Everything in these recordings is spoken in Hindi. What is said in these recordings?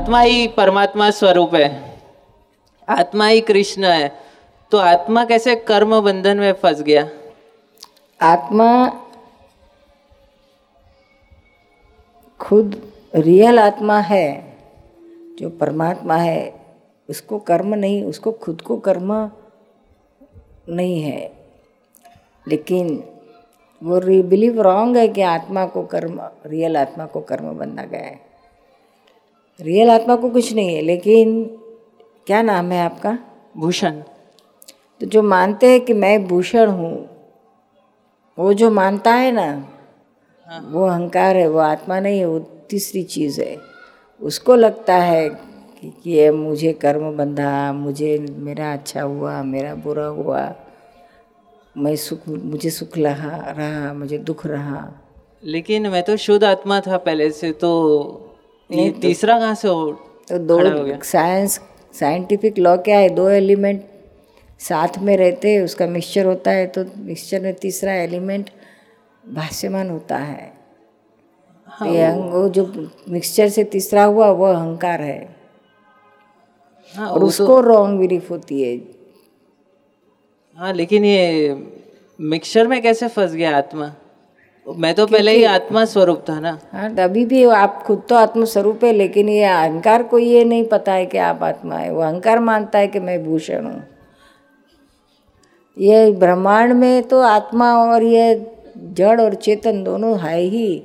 आत्मा ही परमात्मा स्वरूप है। आत्मा ही कृष्ण है। तो आत्मा कैसे कर्म बंधन में फंस गया? आत्मा खुद रियल आत्मा है, जो परमात्मा है, उसको कर्म नहीं, उसको खुद को कर्म नहीं है। लेकिन वो बिलीव रॉन्ग है कि आत्मा को कर्म रियल आत्मा को कर्म बनना गया है। रियल आत्मा को कुछ नहीं है लेकिन क्या नाम है आपका? भूषण। तो जो मानते हैं कि मैं भूषण हूँ वो जो मानता है ना हाँ। वो अहंकार है वो आत्मा नहीं है वो तीसरी चीज़ है। उसको लगता है कि, कि ये मुझे कर्म बंधा मुझे मेरा अच्छा हुआ मेरा बुरा हुआ मैं सुख मुझे सुख रहा रहा मुझे दुख रहा। लेकिन मैं तो शुद्ध आत्मा था पहले से तो नहीं तो, तीसरा कहाँ से हो? तो दो साइंस साइंटिफिक लॉ क्या है? दो एलिमेंट साथ में रहते हैं उसका मिक्सचर होता है तो मिक्सचर में तीसरा एलिमेंट भाष्यमान होता है। हाँ, तो वो जो मिक्सचर से तीसरा हुआ वो अहंकार है। हाँ, और उसको तो, रॉन्ग बिलीफ होती है। हाँ लेकिन ये मिक्सचर में कैसे फंस गया आत्मा? मैं तो पहले ही आत्मा स्वरूप था ना। हाँ अभी भी आप खुद तो आत्म स्वरूप है लेकिन ये अहंकार को ये नहीं पता है कि आप आत्मा है। वो अहंकार मानता है कि मैं भूषण हूँ। ये ब्रह्मांड में तो आत्मा और ये जड़ और चेतन दोनों है ही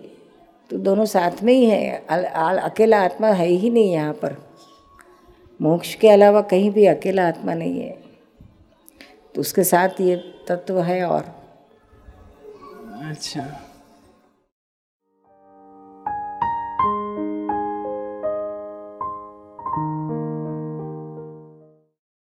तो दोनों साथ में ही है। अकेला आत्मा है ही नहीं यहाँ पर। मोक्ष के अलावा कहीं भी अकेला आत्मा नहीं है। तो उसके साथ ये तत्व है और। अच्छा।